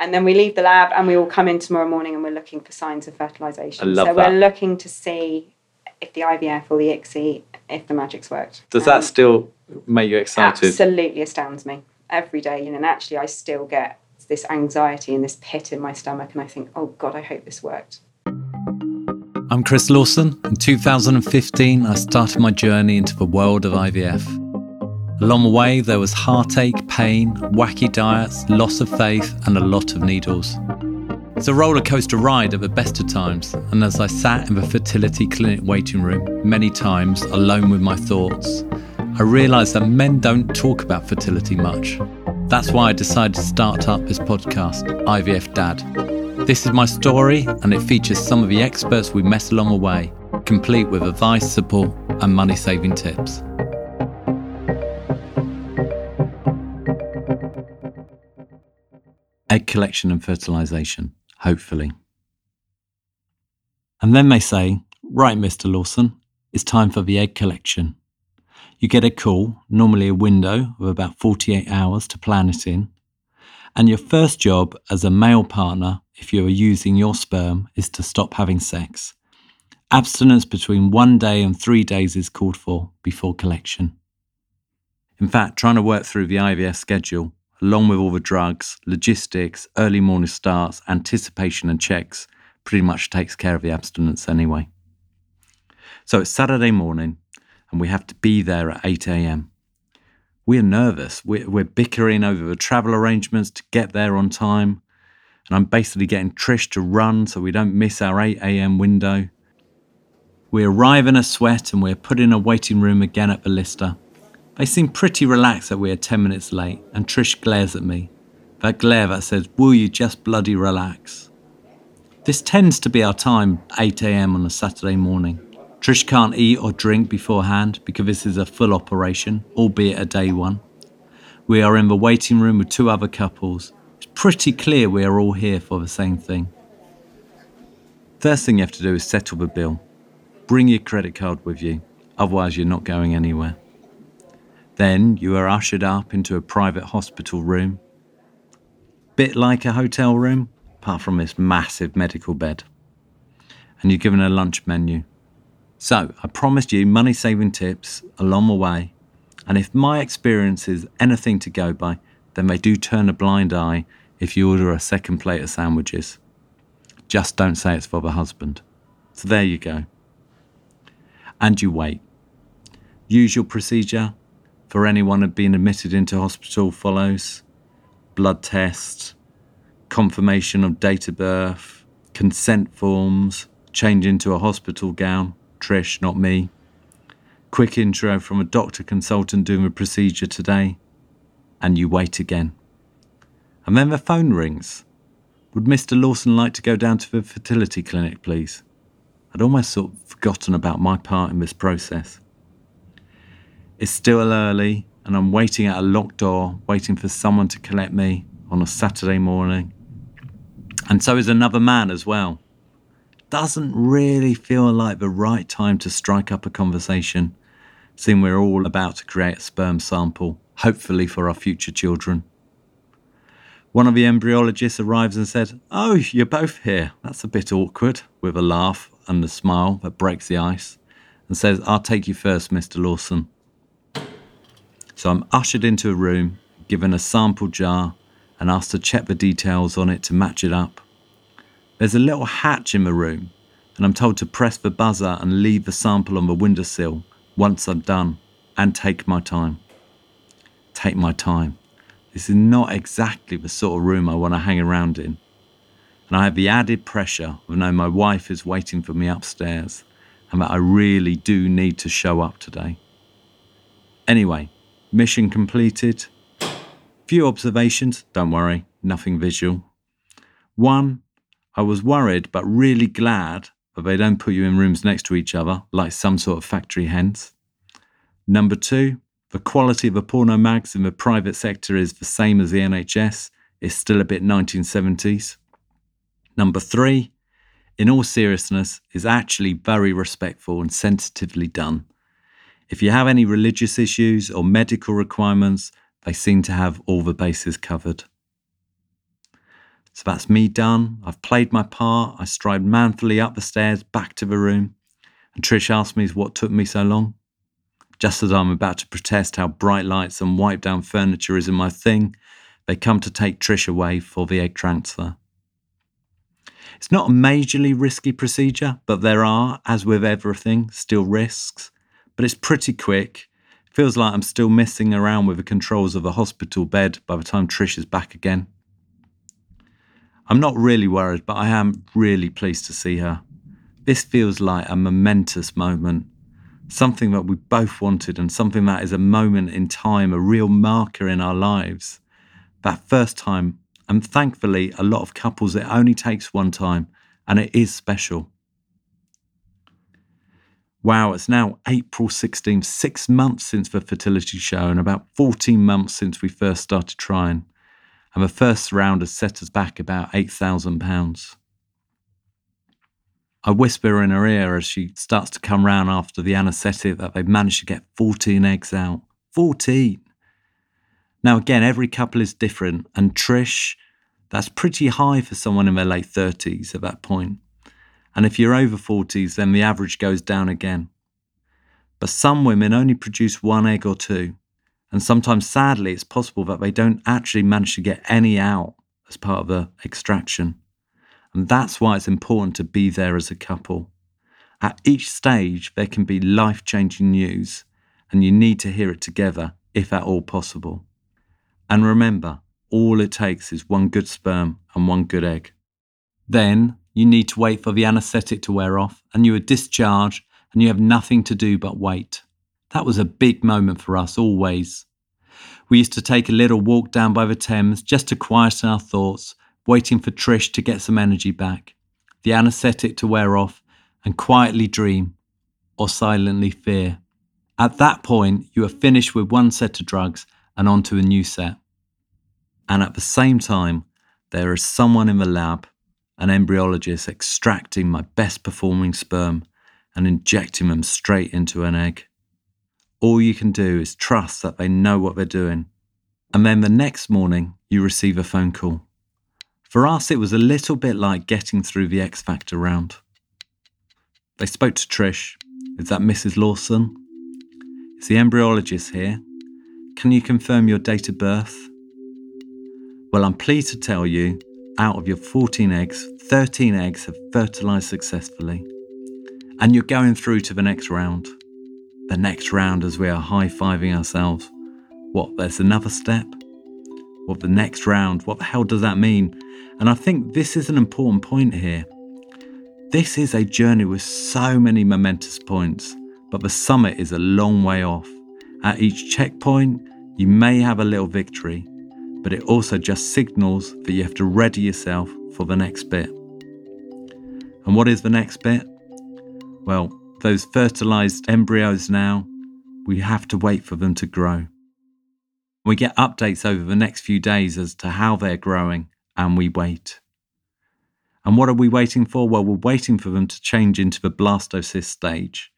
And then we leave the lab and we all come in tomorrow morning and we're looking for signs of fertilization. I love so that. we're looking to see if the IVF or the ICSI, if the magic's worked. Does Um, that still make you excited? absolutely astounds me every day. You know, and actually, I still get this anxiety and this pit in my stomach, and I think, oh God, I hope this worked. I'm Chris Lawson. In 2015, I started my journey into the world of IVF. Along the way, there was heartache, pain, wacky diets, loss of faith, and a lot of needles. It's a roller coaster ride at the best of times, and as I sat in the fertility clinic waiting room, many times alone with my thoughts, I realised that men don't talk about fertility much. That's why I decided to start up this podcast, IVF Dad. This is my story, and it features some of the experts we met along the way, complete with advice, support, and money saving tips. Egg collection and fertilization, hopefully. And then they say, Right, Mr. Lawson, it's time for the egg collection. You get a call, normally a window of about 48 hours to plan it in. And your first job as a male partner, if you are using your sperm, is to stop having sex. Abstinence between one day and three days is called for before collection. In fact, trying to work through the IVF schedule, along with all the drugs, logistics, early morning starts, anticipation, and checks, pretty much takes care of the abstinence anyway. So it's Saturday morning, and we have to be there at 8 a.m. We're nervous. We're, we're bickering over the travel arrangements to get there on time. And I'm basically getting Trish to run so we don't miss our 8 a.m. window. We arrive in a sweat and we're put in a waiting room again at the Lister. They seem pretty relaxed that we are 10 minutes late, and Trish glares at me. That glare that says, Will you just bloody relax? This tends to be our time, 8 a.m. on a Saturday morning. Trish can't eat or drink beforehand because this is a full operation, albeit a day one. We are in the waiting room with two other couples. It's pretty clear we are all here for the same thing. First thing you have to do is settle the bill. Bring your credit card with you, otherwise, you're not going anywhere. Then you are ushered up into a private hospital room. Bit like a hotel room, apart from this massive medical bed. And you're given a lunch menu. So, I promised you money saving tips along the way, and if my experience is anything to go by, then they do turn a blind eye if you order a second plate of sandwiches. Just don't say it's for the husband. So, there you go. And you wait. Usual procedure for anyone who'd been admitted into hospital follows blood test, confirmation of date of birth, consent forms, change into a hospital gown. Trish, not me. Quick intro from a doctor consultant doing a procedure today, and you wait again. And then the phone rings. Would Mr. Lawson like to go down to the fertility clinic, please? I'd almost sort of forgotten about my part in this process. It's still early, and I'm waiting at a locked door, waiting for someone to collect me on a Saturday morning. And so is another man as well doesn't really feel like the right time to strike up a conversation, seeing we're all about to create a sperm sample, hopefully for our future children. One of the embryologists arrives and said, Oh, you're both here. That's a bit awkward, with a laugh and a smile that breaks the ice, and says, I'll take you first, Mr. Lawson. So I'm ushered into a room, given a sample jar, and asked to check the details on it to match it up. There's a little hatch in the room, and I'm told to press the buzzer and leave the sample on the windowsill once I'm done and take my time. Take my time. This is not exactly the sort of room I want to hang around in. And I have the added pressure of knowing my wife is waiting for me upstairs and that I really do need to show up today. Anyway, mission completed. Few observations, don't worry, nothing visual. One, I was worried but really glad that they don't put you in rooms next to each other like some sort of factory hens. Number two, the quality of the porno mags in the private sector is the same as the NHS. It's still a bit 1970s. Number three, in all seriousness, is actually very respectful and sensitively done. If you have any religious issues or medical requirements, they seem to have all the bases covered. So that's me done. I've played my part. I stride manfully up the stairs back to the room. And Trish asks me what took me so long. Just as I'm about to protest how bright lights and wipe down furniture isn't my thing, they come to take Trish away for the egg transfer. It's not a majorly risky procedure, but there are, as with everything, still risks. But it's pretty quick. Feels like I'm still messing around with the controls of a hospital bed by the time Trish is back again. I'm not really worried, but I am really pleased to see her. This feels like a momentous moment, something that we both wanted, and something that is a moment in time, a real marker in our lives. That first time, and thankfully, a lot of couples, it only takes one time, and it is special. Wow, it's now April 16th, six months since the fertility show, and about 14 months since we first started trying and the first round has set us back about £8,000. I whisper in her ear as she starts to come round after the anaesthetic that they've managed to get 14 eggs out. 14! Now, again, every couple is different, and Trish, that's pretty high for someone in their late 30s at that point. And if you're over 40s, then the average goes down again. But some women only produce one egg or two, and sometimes, sadly, it's possible that they don't actually manage to get any out as part of the extraction. And that's why it's important to be there as a couple. At each stage, there can be life changing news, and you need to hear it together if at all possible. And remember, all it takes is one good sperm and one good egg. Then you need to wait for the anaesthetic to wear off, and you are discharged, and you have nothing to do but wait. That was a big moment for us always. We used to take a little walk down by the Thames just to quieten our thoughts, waiting for Trish to get some energy back, the anaesthetic to wear off, and quietly dream or silently fear. At that point, you are finished with one set of drugs and onto a new set. And at the same time, there is someone in the lab, an embryologist, extracting my best performing sperm and injecting them straight into an egg. All you can do is trust that they know what they're doing. And then the next morning, you receive a phone call. For us, it was a little bit like getting through the X Factor round. They spoke to Trish. Is that Mrs. Lawson? Is the embryologist here? Can you confirm your date of birth? Well, I'm pleased to tell you, out of your 14 eggs, 13 eggs have fertilized successfully. And you're going through to the next round the next round as we are high fiving ourselves. What, there's another step? What, the next round? What the hell does that mean? And I think this is an important point here. This is a journey with so many momentous points, but the summit is a long way off. At each checkpoint, you may have a little victory, but it also just signals that you have to ready yourself for the next bit. And what is the next bit? Well, those fertilized embryos now, we have to wait for them to grow. We get updates over the next few days as to how they're growing, and we wait. And what are we waiting for? Well, we're waiting for them to change into the blastocyst stage.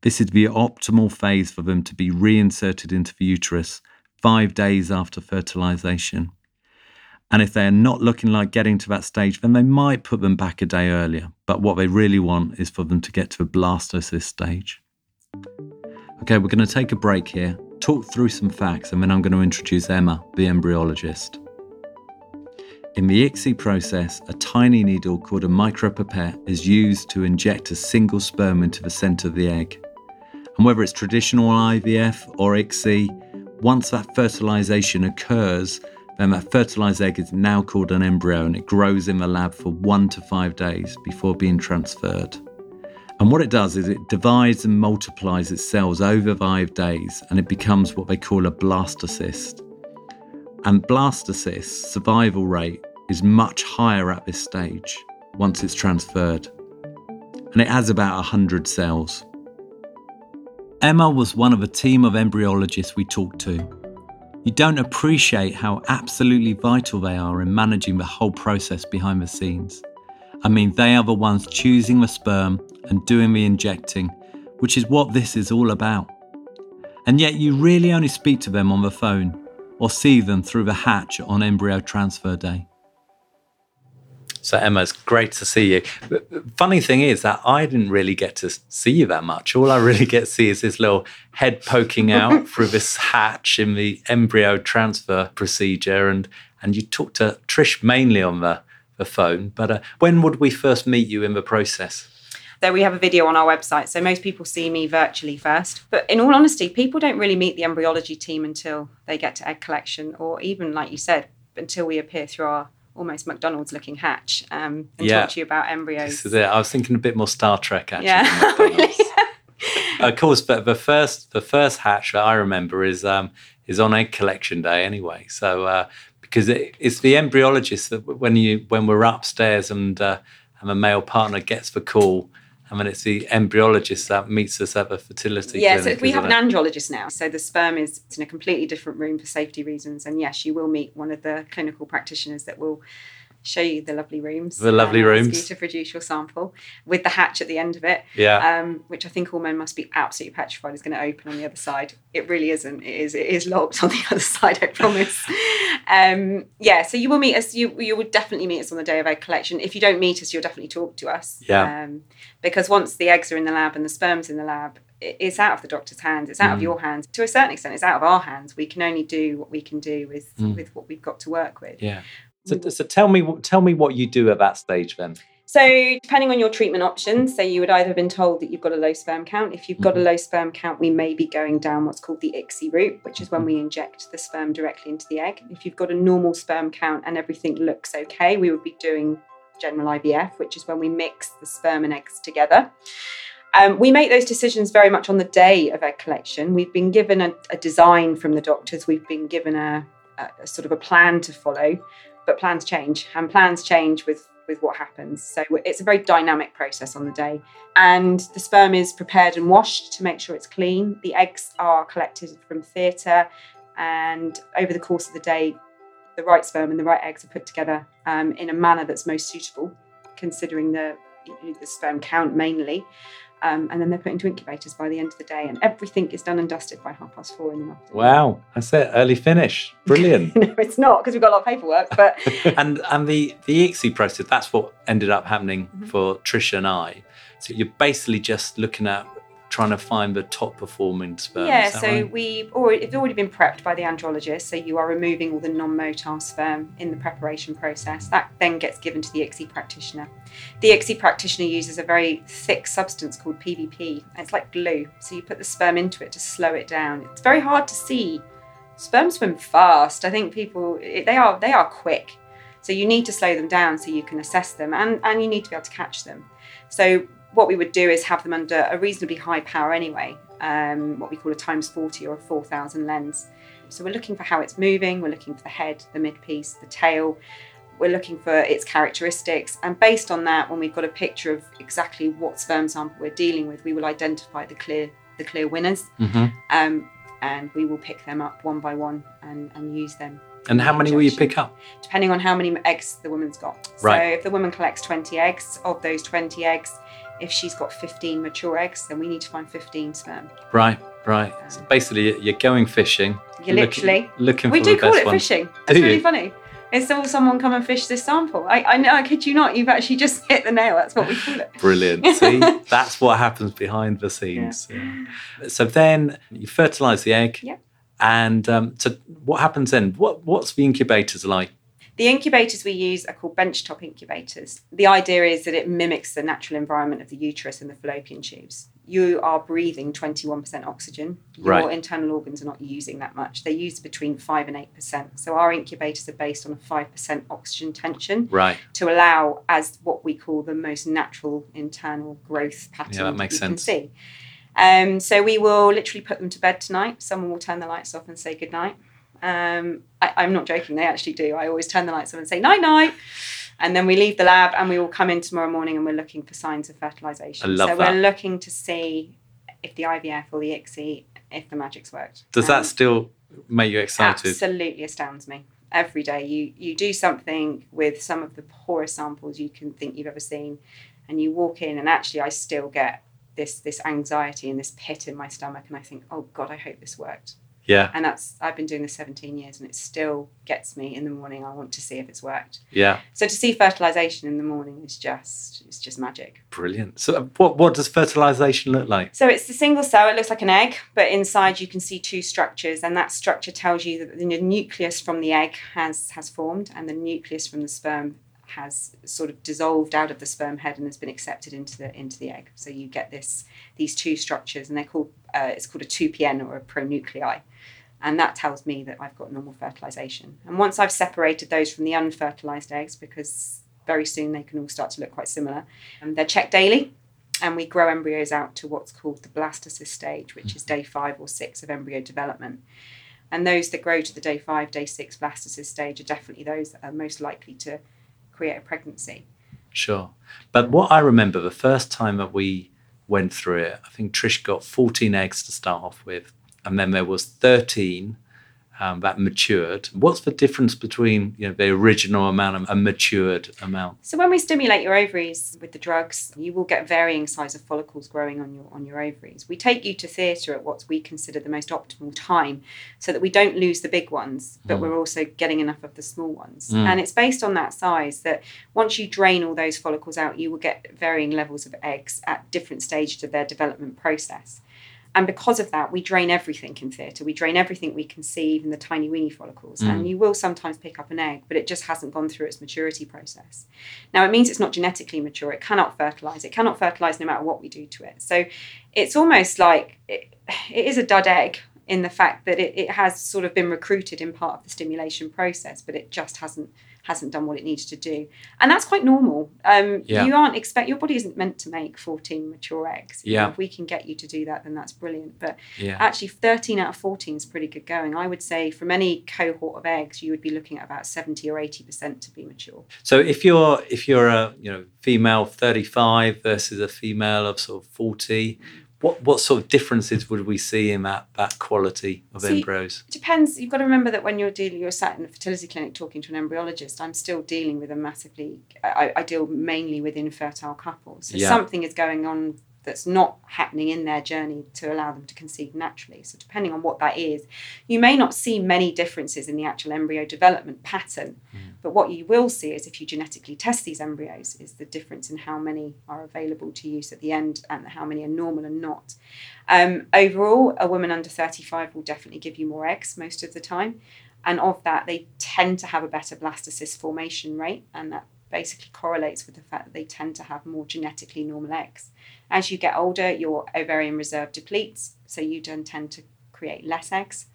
This is the optimal phase for them to be reinserted into the uterus five days after fertilization. And if they're not looking like getting to that stage, then they might put them back a day earlier. But what they really want is for them to get to a blastocyst stage. Okay, we're going to take a break here, talk through some facts, and then I'm going to introduce Emma, the embryologist. In the ICSI process, a tiny needle called a micropipette is used to inject a single sperm into the centre of the egg. And whether it's traditional IVF or ICSI, once that fertilization occurs, then that fertilized egg is now called an embryo and it grows in the lab for one to five days before being transferred. And what it does is it divides and multiplies its cells over five days and it becomes what they call a blastocyst. And blastocyst survival rate is much higher at this stage once it's transferred. And it has about 100 cells. Emma was one of a team of embryologists we talked to you don't appreciate how absolutely vital they are in managing the whole process behind the scenes. I mean, they are the ones choosing the sperm and doing the injecting, which is what this is all about. And yet, you really only speak to them on the phone or see them through the hatch on embryo transfer day. So Emma, it's great to see you. But funny thing is that I didn't really get to see you that much. All I really get to see is this little head poking out through this hatch in the embryo transfer procedure, and and you talked to Trish mainly on the the phone. But uh, when would we first meet you in the process? So we have a video on our website. So most people see me virtually first. But in all honesty, people don't really meet the embryology team until they get to egg collection, or even like you said, until we appear through our almost McDonald's looking hatch um, and Yeah. talk to you about embryos. This is it. I was thinking a bit more Star Trek actually. Yeah, of course, but the first the first hatch that I remember is um, is on egg collection day anyway. So uh, because it, it's the embryologist that when you when we're upstairs and uh, and the male partner gets the call, and mean, it's the embryologist that meets us at the fertility Yeah, so we have isn't an andrologist now. So the sperm is in a completely different room for safety reasons. And yes, you will meet one of the clinical practitioners that will show you the lovely rooms. The lovely ask rooms. You to produce your sample with the hatch at the end of it. Yeah. um, which I think all men must be absolutely petrified is going to open on the other side. It really isn't. It is. It is locked on the other side. I promise. um, yeah. So you will meet us. You you would definitely meet us on the day of egg collection. If you don't meet us, you'll definitely talk to us. Yeah. Um, because once the eggs are in the lab and the sperm's in the lab, it's out of the doctor's hands. It's out of Mm. your hands. To a certain extent, it's out of our hands. We can only do what we can do with Mm. with what we've got to work with. yeah. So, so tell me tell me what you do at that stage then. So, depending on your treatment options, so you would either have been told that you've got a low sperm count. If you've got a low sperm count, we may be going down what's called the ICSI route, which is when we inject the sperm directly into the egg. If you've got a normal sperm count and everything looks okay, we would be doing general IVF, which is when we mix the sperm and eggs together. Um, we make those decisions very much on the day of egg collection. We've been given a, a design from the doctors. We've been given a, a, a sort of a plan to follow, but plans change, and plans change with with what happens. So it's a very dynamic process on the day. And the sperm is prepared and washed to make sure it's clean. The eggs are collected from theatre, and over the course of the day, the right sperm and the right eggs are put together um, in a manner that's most suitable, considering the the sperm count mainly. Um, and then they're put into incubators by the end of the day, and everything is done and dusted by half past four in the afternoon. Wow, that's it. Early finish. Brilliant. no, it's not because we've got a lot of paperwork, but and and the the ICSI process that's what ended up happening Mhm. for Trisha and I. So you're basically just looking at trying to find the top performing sperm. yeah, so right? we've already it's already been prepped by the andrologist. So you are removing all the non-motile sperm in the preparation process. That then gets given to the ICSI practitioner. The ICSI practitioner uses a very thick substance called PVP. It's like glue. So you put the sperm into it to slow it down. It's very hard to see. Sperm swim fast. I think people they are they are quick. So you need to slow them down so you can assess them and, and you need to be able to catch them. So what we would do is have them under a reasonably high power anyway, um, what we call a times 40 or a 4000 lens. So we're looking for how it's moving, we're looking for the head, the mid piece, the tail, we're looking for its characteristics. And based on that, when we've got a picture of exactly what sperm sample we're dealing with, we will identify the clear the clear winners. Mhm. Um, and we will pick them up one by one and, and use them And how many will you pick up? depending on how many eggs the woman's got. Right. So if the woman collects 20 eggs, of those 20 eggs, if she's got 15 mature eggs, then we need to find 15 sperm. Right, right. So um, basically, you're going fishing. You're literally. looking, for fishing. We do call it ones. fishing. It's really funny. It's all someone come and fish this sample. I, I know, I kid you not, you've actually just hit the nail. That's what we call it. Brilliant. See, that's what happens behind the scenes. Yeah. So then you fertilize the egg. Yeah. And um, so what happens then? What What's the incubators like? The incubators we use are called benchtop incubators. The idea is that it mimics the natural environment of the uterus and the fallopian tubes. You are breathing 21% oxygen. Your Right. internal organs are not using that much. They use between 5 and 8%. So our incubators are based on a 5% oxygen tension Right. to allow as what we call the most natural internal growth pattern Yeah, that makes you can sense. see. Um, so we will literally put them to bed tonight. Someone will turn the lights off and say goodnight. Um, I, I'm not joking, they actually do. I always turn the lights off and say night night. And then we leave the lab and we will come in tomorrow morning and we're looking for signs of fertilization. I love so that. we're looking to see if the IVF or the ICSI, if the magic's worked. Does Um, that still make you excited? absolutely astounds me every day you you do something with some of the poorest samples you can think you've ever seen and you walk in and actually i still get this this anxiety and this pit in my stomach and i think oh god i hope this worked Yeah. And that's I've been doing this 17 years and it still gets me in the morning. I want to see if it's worked. Yeah. So to see fertilization in the morning is just it's just magic. Brilliant. So, uh, what what does fertilization look like? So it's the single cell. It looks like an egg, but inside you can see two structures, and that structure tells you that the nucleus from the egg has has formed, and the nucleus from the sperm has sort of dissolved out of the sperm head and has been accepted into the into the egg. So you get this these two structures, and they're called uh, it's called a two PN or a pronuclei, and that tells me that I've got normal fertilization. And once I've separated those from the unfertilized eggs, because very soon they can all start to look quite similar, and they're checked daily. And we grow embryos out to what's called the blastocyst stage, which is day five or six of embryo development. And those that grow to the day five, day six blastocyst stage are definitely those that are most likely to create a pregnancy. Sure. But what I remember the first time that we went through it, I think Trish got 14 eggs to start off with, and then there was 13 um, that matured. What's the difference between you know the original amount and a matured amount? So when we stimulate your ovaries with the drugs, you will get varying size of follicles growing on your on your ovaries. We take you to theatre at what we consider the most optimal time, so that we don't lose the big ones, but Mm. we're also getting enough of the small ones. Mm. And it's based on that size that once you drain all those follicles out, you will get varying levels of eggs at different stages of their development process. And because of that, we drain everything in theatre. We drain everything we can see, even the tiny weeny follicles. Mm. And you will sometimes pick up an egg, but it just hasn't gone through its maturity process. Now, it means it's not genetically mature. It cannot fertilize. It cannot fertilize no matter what we do to it. So it's almost like it, it is a dud egg in the fact that it, it has sort of been recruited in part of the stimulation process, but it just hasn't hasn't done what it needs to do, and that's quite normal. Um, Yeah. You aren't expect your body isn't meant to make fourteen mature eggs. Yeah. if we can get you to do that, then that's brilliant. But Yeah. actually, thirteen out of fourteen is pretty good going. I would say from any cohort of eggs, you would be looking at about seventy or eighty percent to be mature. So if you're if you're a you know female 35 versus a female of sort of 40, what what sort of differences would we see in that that quality of See- embryos? It depends. You've got to remember that when you're dealing, you're sat in a fertility clinic talking to an embryologist. I'm still dealing with a massively. I, I deal mainly with infertile couples. So Yeah. something is going on that's not happening in their journey to allow them to conceive naturally. So depending on what that is, you may not see many differences in the actual embryo development pattern. Hmm. But what you will see is if you genetically test these embryos, is the difference in how many are available to use at the end and how many are normal and not. Um, overall, a woman under 35 will definitely give you more eggs most of the time. And of that, they tend to have a better blastocyst formation rate. And that basically correlates with the fact that they tend to have more genetically normal eggs. As you get older, your ovarian reserve depletes. So you don't tend to create less eggs.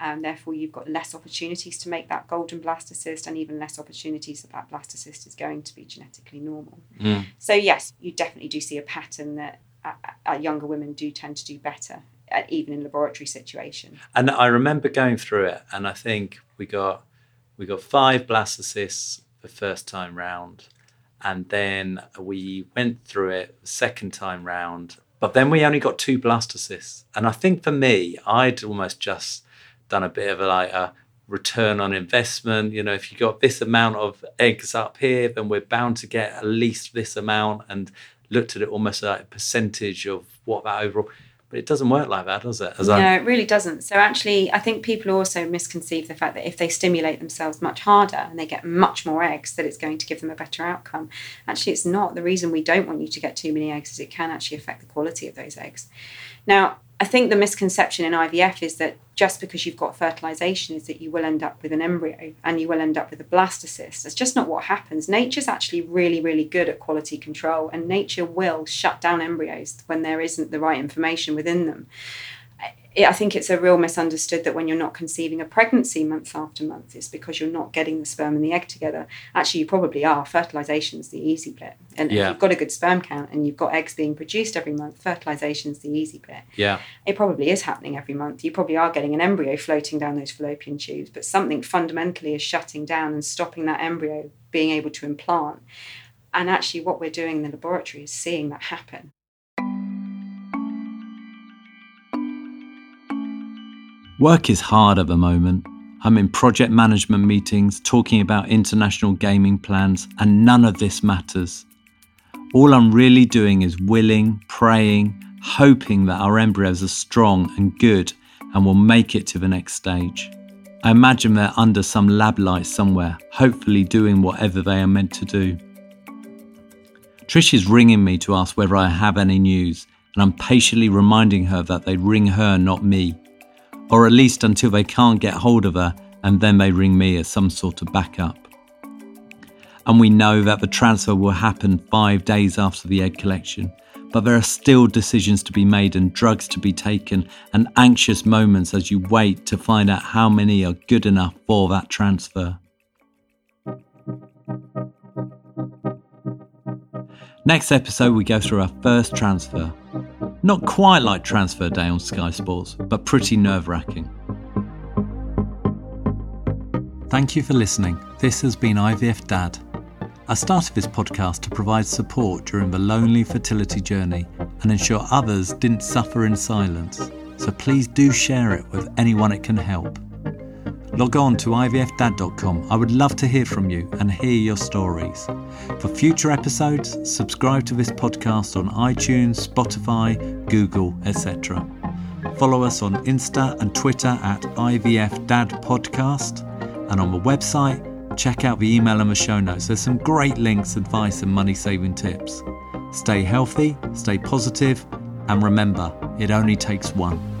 And therefore, you've got less opportunities to make that golden blastocyst and even less opportunities that that blastocyst is going to be genetically normal. Mm. So, yes, you definitely do see a pattern that uh, uh, younger women do tend to do better, uh, even in laboratory situations. And I remember going through it, and I think we got we got five blastocysts the first time round, and then we went through it the second time round, but then we only got two blastocysts. And I think for me, I'd almost just done a bit of a, like a return on investment. You know, if you got this amount of eggs up here, then we're bound to get at least this amount, and looked at it almost like a percentage of what that overall. But it doesn't work like that, does it? As no, I, it really doesn't. So actually, I think people also misconceive the fact that if they stimulate themselves much harder and they get much more eggs, that it's going to give them a better outcome. Actually, it's not. The reason we don't want you to get too many eggs is it can actually affect the quality of those eggs. Now, I think the misconception in IVF is that just because you've got fertilization is that you will end up with an embryo and you will end up with a blastocyst. That's just not what happens. Nature's actually really, really good at quality control, and nature will shut down embryos when there isn't the right information within them. I- I think it's a real misunderstood that when you're not conceiving a pregnancy month after month, it's because you're not getting the sperm and the egg together. Actually, you probably are. Fertilization's the easy bit. And Yeah. if you've got a good sperm count and you've got eggs being produced every month, fertilization's the easy bit yeah. it probably is happening every month. You probably are getting an embryo floating down those fallopian tubes, but something fundamentally is shutting down and stopping that embryo being able to implant. And actually, what we're doing in the laboratory is seeing that happen. Work is hard at the moment. I'm in project management meetings talking about international gaming plans, and none of this matters. All I'm really doing is willing, praying, hoping that our embryos are strong and good and will make it to the next stage. I imagine they're under some lab light somewhere, hopefully doing whatever they are meant to do. Trish is ringing me to ask whether I have any news, and I'm patiently reminding her that they ring her, not me. Or at least until they can't get hold of her, and then they ring me as some sort of backup. And we know that the transfer will happen five days after the egg collection, but there are still decisions to be made and drugs to be taken, and anxious moments as you wait to find out how many are good enough for that transfer. Next episode, we go through our first transfer. Not quite like transfer day on Sky Sports, but pretty nerve wracking. Thank you for listening. This has been IVF Dad. I started this podcast to provide support during the lonely fertility journey and ensure others didn't suffer in silence. So please do share it with anyone it can help. Log on to ivfdad.com. I would love to hear from you and hear your stories. For future episodes, subscribe to this podcast on iTunes, Spotify, Google, etc. Follow us on Insta and Twitter at IVF Dad Podcast and on the website check out the email and the show notes. There's some great links, advice, and money saving tips. Stay healthy, stay positive, and remember, it only takes one.